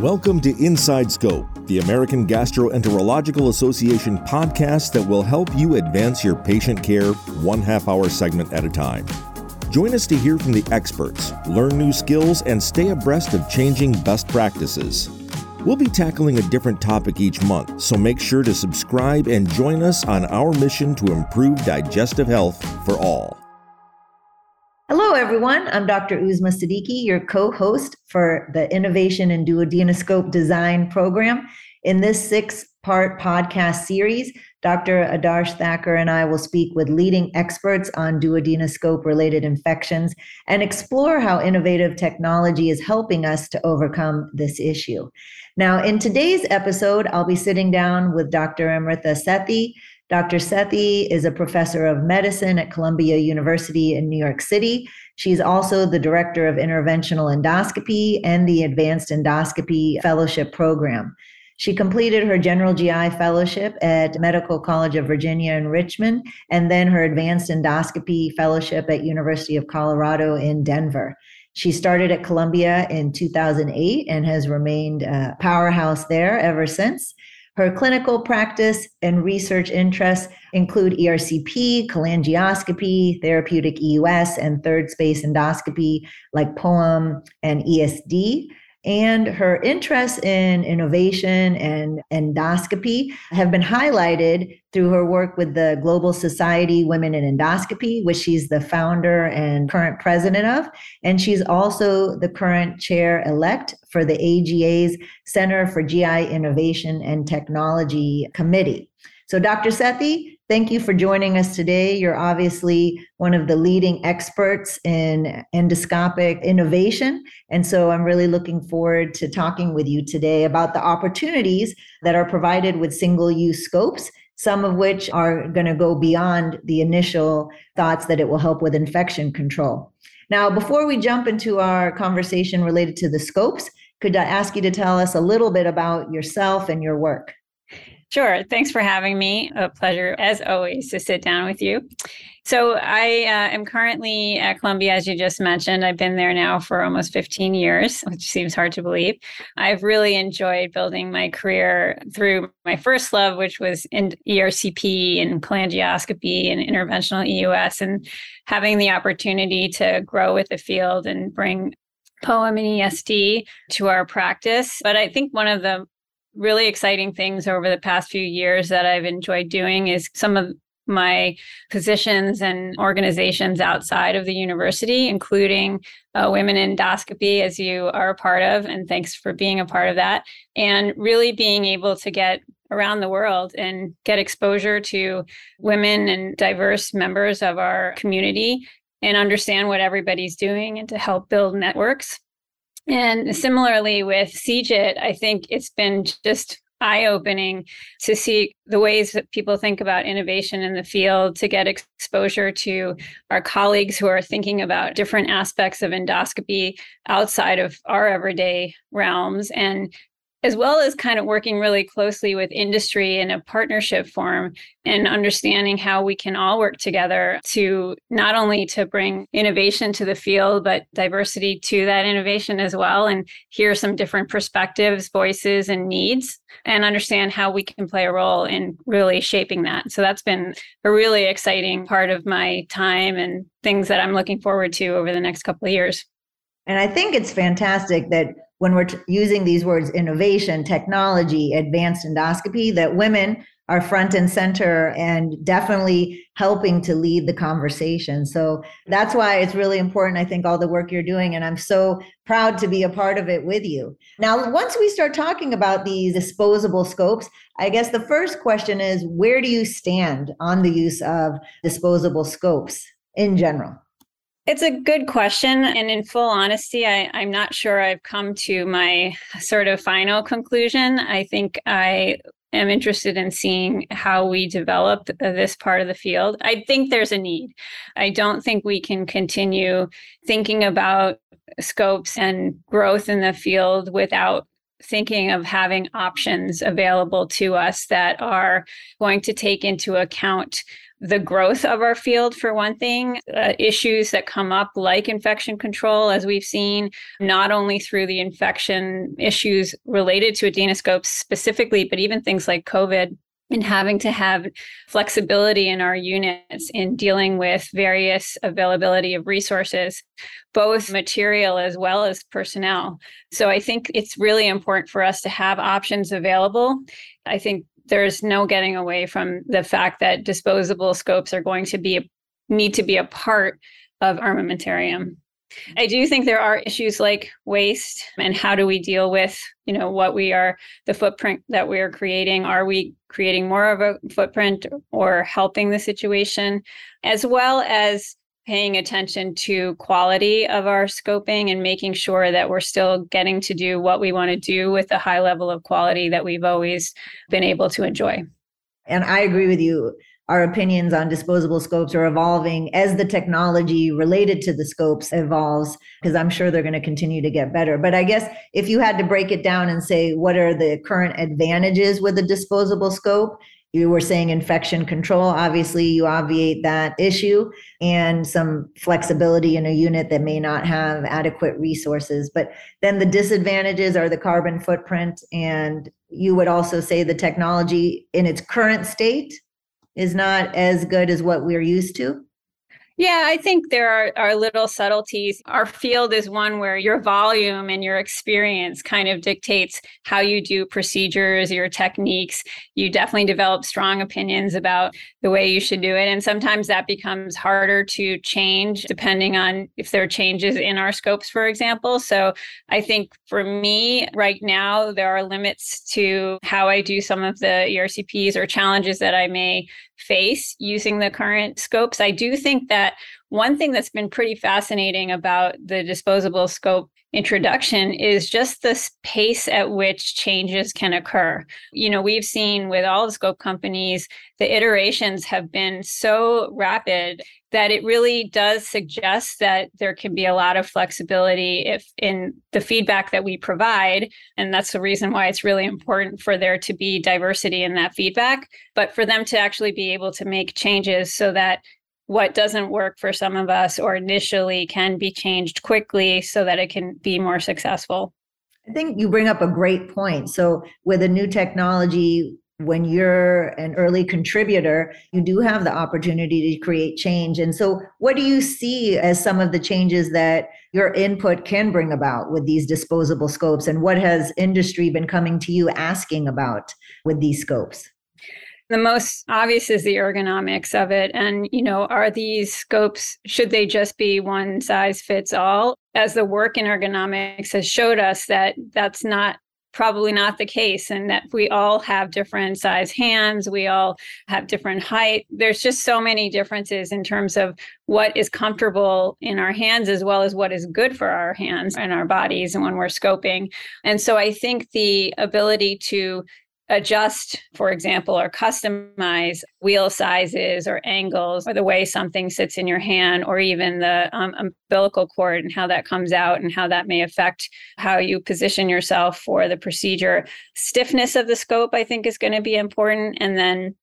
Welcome to Inside Scope, the American Gastroenterological Association podcast that will help you advance your patient care one half hour segment at a time. Join us to hear from the experts, learn new skills, and stay abreast of changing best practices. We'll be tackling a different topic each month, so make sure to subscribe and join us on our mission to improve digestive health for all. Hello, everyone. I'm Dr. Uzma Siddiqui, your co host for the Innovation and Duodenoscope Design program. In this six part podcast series, Dr. Adarsh Thaker and I will speak with leading experts on duodenoscope related infections and explore how innovative technology is helping us to overcome this issue. Now, in today's episode, I'll be sitting down with Dr. Amrita Sethi. Dr. Sethi is a professor of medicine at Columbia University in New York City. She's also the director of interventional endoscopy and the advanced endoscopy fellowship program. She completed her general GI fellowship at Medical College of Virginia in Richmond and then her advanced endoscopy fellowship at University of Colorado in Denver. She started at Columbia in 2008 and has remained a powerhouse there ever since. Her clinical practice and research interests include ERCP, cholangioscopy, therapeutic EUS, and third space endoscopy like POEM and ESD. And her interests in innovation and endoscopy have been highlighted through her work with the Global Society Women in Endoscopy, which she's the founder and current president of. And she's also the current chair elect for the AGA's Center for GI Innovation and Technology Committee. So, Dr. Sethi, Thank you for joining us today. You're obviously one of the leading experts in endoscopic innovation. And so I'm really looking forward to talking with you today about the opportunities that are provided with single use scopes, some of which are going to go beyond the initial thoughts that it will help with infection control. Now, before we jump into our conversation related to the scopes, could I ask you to tell us a little bit about yourself and your work? Sure. Thanks for having me. A pleasure, as always, to sit down with you. So, I uh, am currently at Columbia, as you just mentioned. I've been there now for almost 15 years, which seems hard to believe. I've really enjoyed building my career through my first love, which was in ERCP and cholangioscopy and interventional EUS, and having the opportunity to grow with the field and bring POEM and ESD to our practice. But I think one of the really exciting things over the past few years that I've enjoyed doing is some of my positions and organizations outside of the university, including uh, Women Endoscopy, as you are a part of. And thanks for being a part of that. And really being able to get around the world and get exposure to women and diverse members of our community and understand what everybody's doing and to help build networks and similarly with CGIT, I think it's been just eye opening to see the ways that people think about innovation in the field, to get exposure to our colleagues who are thinking about different aspects of endoscopy outside of our everyday realms, and as well as kind of working really closely with industry in a partnership form and understanding how we can all work together to not only to bring innovation to the field but diversity to that innovation as well. And hear some different perspectives voices and needs and understand how we can play a role in really shaping that. So that's been a really exciting part of my time and things that i'm looking forward to over the next couple of years. And i think it's fantastic that when we're t- using these words innovation, technology, advanced endoscopy, that women are front and center and definitely helping to lead the conversation. So that's why it's really important, I think, all the work you're doing. And I'm so proud to be a part of it with you. Now, once we start talking about these disposable scopes, I guess the first question is where do you stand on the use of disposable scopes in general? It's a good question. And in full honesty, I, I'm not sure I've come to my sort of final conclusion. I think I am interested in seeing how we develop this part of the field. I think there's a need. I don't think we can continue thinking about scopes and growth in the field without thinking of having options available to us that are going to take into account the growth of our field, for one thing, uh, issues that come up like infection control, as we've seen, not only through the infection issues related to duodenoscopes specifically, but even things like COVID and having to have flexibility in our units in dealing with various availability of resources, both material as well as personnel. So I think it's really important for us to have options available. I think there's no getting away from the fact that disposable scopes are going to be need to be a part of armamentarium. I do think there are issues like waste and how do we deal with, you know, what we are, the footprint that we are creating. Are we creating more of a footprint or helping the situation, as well as paying attention to quality of our scoping and making sure that we're still getting to do what we want to do with the high level of quality that we've always been able to enjoy. And I agree with you our opinions on disposable scopes are evolving as the technology related to the scopes evolves, because I'm sure they're going to continue to get better. But I guess if you had to break it down and say, what are the current advantages with a disposable scope? You were saying infection control. Obviously, you obviate that issue and some flexibility in a unit that may not have adequate resources. But then the disadvantages are the carbon footprint. And you would also say the technology in its current state is not as good as what we're used to? Yeah, I think there are, are little subtleties. Our field is one where your volume and your experience kind of dictates how you do procedures, your techniques. You definitely develop strong opinions about the way you should do it. And sometimes that becomes harder to change depending on if there are changes in our scopes, for example. So I think for me right now, there are limits to how I do some of the ERCPs or challenges that I may face using the current scopes. I do think that one thing that's been pretty fascinating about the disposable scope introduction is just the pace at which changes can occur. You know, we've seen with all the scope companies, the iterations have been so rapid that it really does suggest that there can be a lot of flexibility if in the feedback that we provide and that's the reason why it's really important for there to be diversity in that feedback but for them to actually be able to make changes so that what doesn't work for some of us or initially can be changed quickly so that it can be more successful. I think you bring up a great point. So, with a new technology, when you're an early contributor, you do have the opportunity to create change. And so, what do you see as some of the changes that your input can bring about with these disposable scopes? And what has industry been coming to you asking about with these scopes? The most obvious is the ergonomics of it. And you know are these scopes should they just be one size fits all? As the work in ergonomics has showed us that that's not probably not the case and that we all have different size hands we all have different height. There's just so many differences in terms of what is comfortable in our hands as well as what is good for our hands and our bodies and when we're scoping. And so i think the ability to adjust, for example, or customize wheel sizes or angles or the way something sits in your hand or even the um, umbilical cord and how that comes out and how that may affect how you position yourself for the procedure. Stiffness of the scope, I think, is going to be important. And then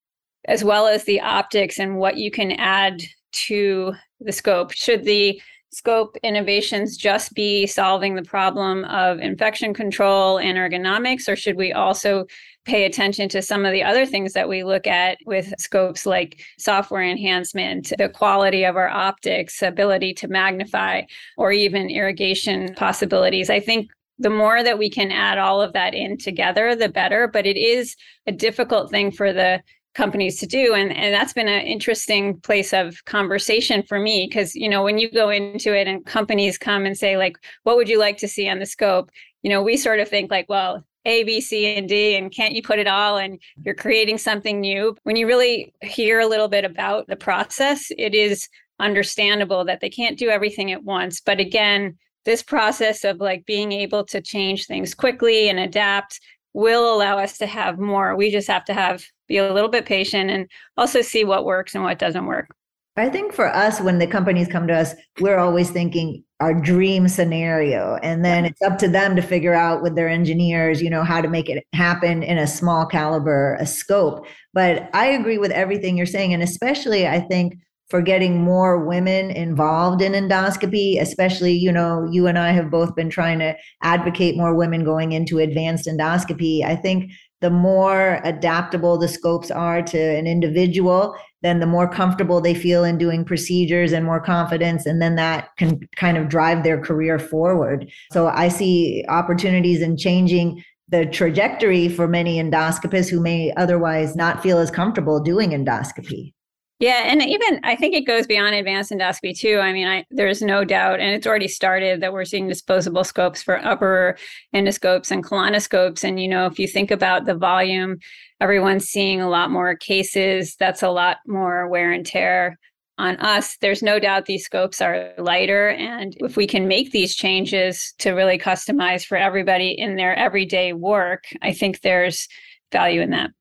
as well as the optics and what you can add to the scope. Should the scope innovations just be solving the problem of infection control and ergonomics, or should we also pay attention to some of the other things that we look at with scopes like software enhancement, the quality of our optics, ability to magnify, or even irrigation possibilities. I think the more that we can add all of that in together, the better. But it is a difficult thing for the companies to do and, and that's been an interesting place of conversation for me because you know when you go into it and companies come and say like what would you like to see on the scope you know we sort of think like well a, B, C, and D, and can't you put it all? And you're creating something new. When you really hear a little bit about the process, it is understandable that they can't do everything at once. But again, this process of like being able to change things quickly and adapt will allow us to have more. We just have to have be a little bit patient and also see what works and what doesn't work. I think for us, when the companies come to us, we're always thinking our dream scenario. And then it's up to them to figure out with their engineers, you know, how to make it happen in a small caliber, a scope. But I agree with everything you're saying. And especially, I think for getting more women involved in endoscopy, especially, you know, you and I have both been trying to advocate more women going into advanced endoscopy. I think the more adaptable the scopes are to an individual, then the more comfortable they feel in doing procedures and more confidence. And then that can kind of drive their career forward. So I see opportunities in changing the trajectory for many endoscopists who may otherwise not feel as comfortable doing endoscopy. Yeah, and even I think it goes beyond advanced endoscopy too. I mean, I, there's no doubt, and it's already started that we're seeing disposable scopes for upper endoscopes and colonoscopes. And you know, if you think about the volume, everyone's seeing a lot more cases. That's a lot more wear and tear on us. There's no doubt these scopes are lighter, and if we can make these changes to really customize for everybody in their everyday work, I think there's value in that.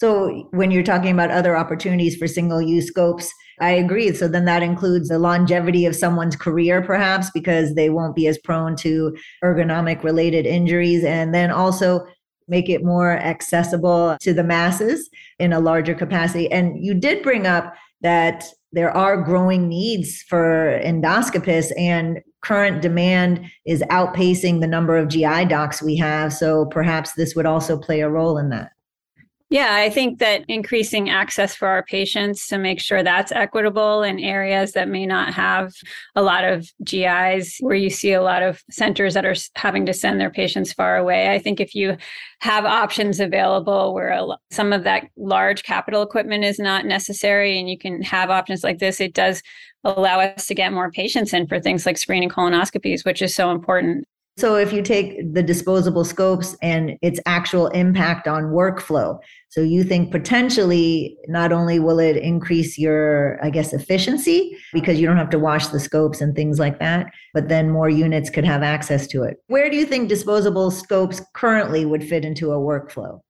So when you're talking about other opportunities for single use scopes, I agree. So then that includes the longevity of someone's career, perhaps, because they won't be as prone to ergonomic related injuries. And then also make it more accessible to the masses in a larger capacity. And you did bring up that there are growing needs for endoscopists and current demand is outpacing the number of GI docs we have. So perhaps this would also play a role in that. Yeah, I think that increasing access for our patients to make sure that's equitable in areas that may not have a lot of GIs, where you see a lot of centers that are having to send their patients far away. I think if you have options available where some of that large capital equipment is not necessary and you can have options like this, it does allow us to get more patients in for things like screening colonoscopies, which is so important. So if you take the disposable scopes and its actual impact on workflow, so you think potentially not only will it increase your, I guess, efficiency because you don't have to wash the scopes and things like that, but then more units could have access to it. Where do you think disposable scopes currently would fit into a workflow?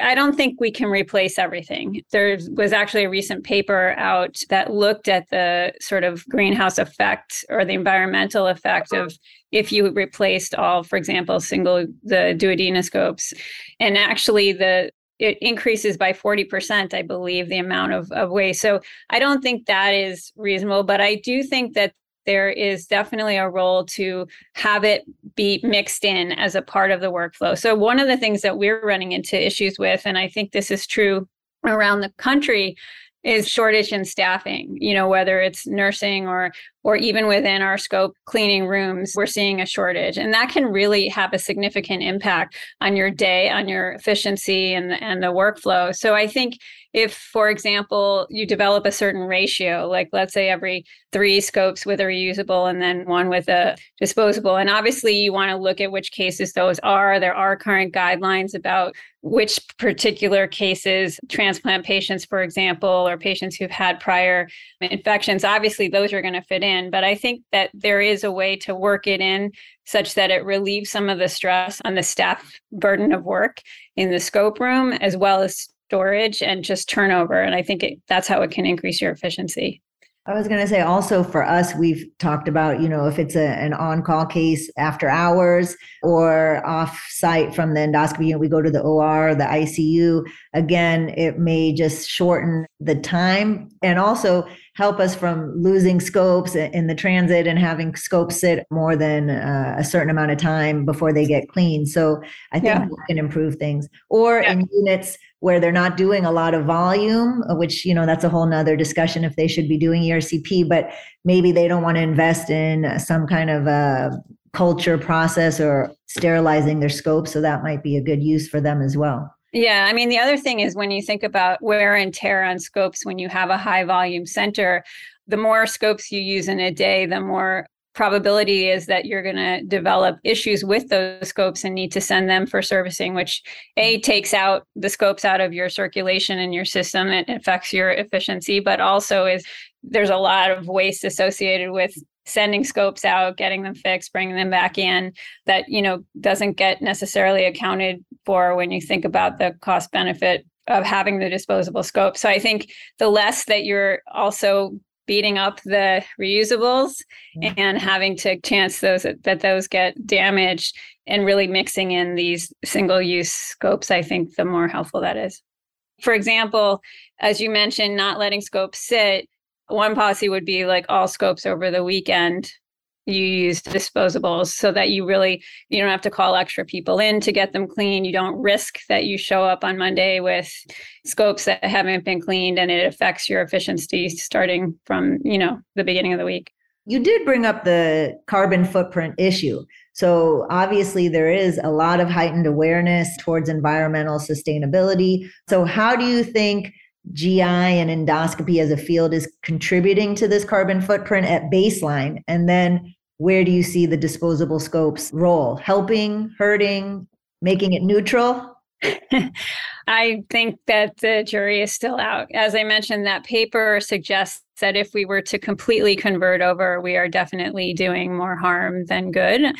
I don't think we can replace everything. There was actually a recent paper out that looked at the sort of greenhouse effect or the environmental effect of if you replaced all, for example, single the duodenoscopes. And actually the it increases by 40%, I believe, the amount of, of waste. So I don't think that is reasonable, but I do think that there is definitely a role to have it be mixed in as a part of the workflow. So, one of the things that we're running into issues with, and I think this is true around the country, is shortage in staffing you know whether it's nursing or or even within our scope cleaning rooms we're seeing a shortage. And that can really have a significant impact on your day on your efficiency and and the workflow. So i think if for example you develop a certain ratio like let's say every three scopes with a reusable and then one with a disposable and obviously you want to look at which cases those are. There are current guidelines about which particular cases transplant patients for example or patients who've had prior infections. Obviously those are going to fit in but i think that there is a way to work it in such that it relieves some of the stress on the staff burden of work in the scope room as well as storage and just turnover. And I think it, that's how it can increase your efficiency. I was going to say also for us, we've talked about, you know, if it's a, an on call case after hours or off site from the endoscopy, you we go to the OR, the ICU. Again, it may just shorten the time and also help us from losing scopes in the transit and having scopes sit more than uh, a certain amount of time before they get cleaned. So I think yeah. we can improve things. Or yeah. in units where they're not doing a lot of volume, uh, which, you know, that's a whole nother discussion if they should be doing ERCP, but maybe they don't want to invest in some kind of a culture process or sterilizing their scope. So that might be a good use for them as well. Yeah. I mean, the other thing is when you think about wear and tear on scopes, when you have a high volume center, the more scopes you use in a day, the more probability is that you're going to develop issues with those scopes and need to send them for servicing which a takes out the scopes out of your circulation in your system it affects your efficiency but also is there's a lot of waste associated with sending scopes out getting them fixed bringing them back in that you know doesn't get necessarily accounted for when you think about the cost benefit of having the disposable scope. So I think the less that you're also beating up the reusables mm-hmm. and having to chance those that those get damaged and really mixing in these single use scopes, I think the more helpful that is. For example, as you mentioned, not letting scopes sit, one policy would be like all scopes over the weekend you use disposables so that you really you don't have to call extra people in to get them clean. You don't risk that you show up on monday with scopes that haven't been cleaned and it affects your efficiency starting from you know the beginning of the week. You did bring up the carbon footprint issue. So obviously there is a lot of heightened awareness towards environmental sustainability. So how do you think GI and endoscopy as a field is contributing to this carbon footprint at baseline? And then where do you see the disposable scopes role? Helping, hurting, making it neutral? I think that the jury is still out. As I mentioned, that paper suggests that if we were to completely convert over, we are definitely doing more harm than good.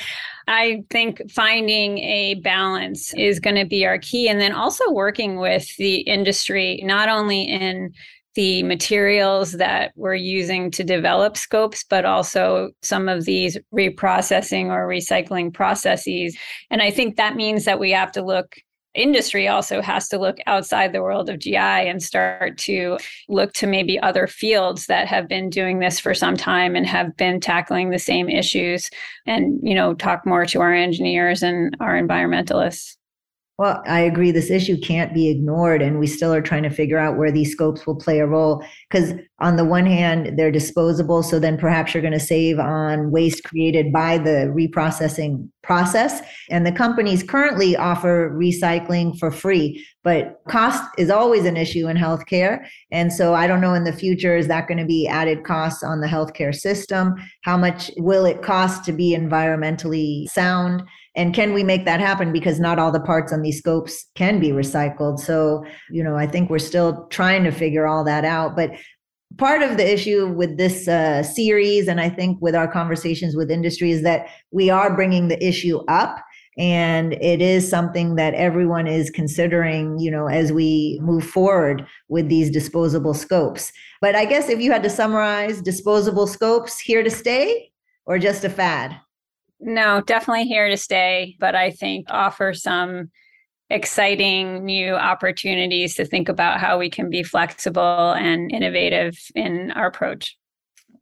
I think finding a balance is going to be our key. And then also working with the industry, not only in the materials that we're using to develop scopes, but also some of these reprocessing or recycling processes. And I think that means that we have to look industry also has to look outside the world of GI and start to look to maybe other fields that have been doing this for some time and have been tackling the same issues and you know talk more to our engineers and our environmentalists well, I agree. This issue can't be ignored, and we still are trying to figure out where these scopes will play a role. Because, on the one hand, they're disposable, so then perhaps you're going to save on waste created by the reprocessing process. And the companies currently offer recycling for free, but cost is always an issue in healthcare. And so, I don't know in the future, is that going to be added costs on the healthcare system? How much will it cost to be environmentally sound? And can we make that happen? Because not all the parts on these scopes can be recycled. So you know i think we're still trying to figure all that out. But part of the issue with this uh, series and i think with our conversations with industry is that we are bringing the issue up. And it is something that everyone is considering you know as we move forward with these disposable scopes. But i guess if you had to summarize disposable scopes here to stay or just a fad no, definitely here to stay, but I think offer some exciting new opportunities to think about how we can be flexible and innovative in our approach.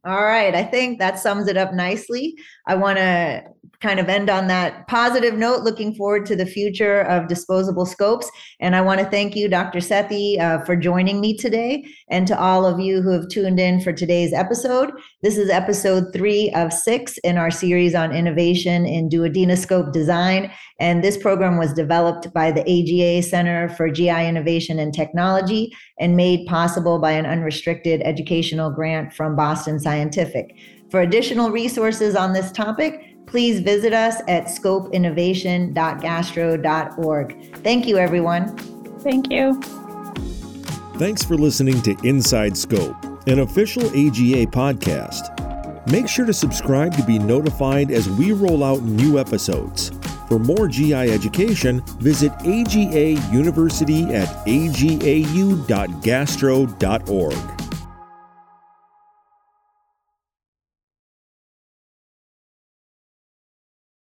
All right. I think that sums it up nicely. I want to kind of end on that positive note, looking forward to the future of disposable scopes. And I want to thank you, Dr. Sethi, uh, for joining me today, and to all of you who have tuned in for today's episode. This is episode three of six in our series on innovation in duodenoscope design. And this program was developed by the AGA Center for GI Innovation and Technology and made possible by an unrestricted educational grant from Boston Scientific. For additional resources on this topic, please visit us at scopeinnovation.gastro.org. Thank you, everyone. Thank you. Thanks for listening to Inside Scope, an official AGA podcast. Make sure to subscribe to be notified as we roll out new episodes. For more GI education, visit AGA University at agau.gastro.org.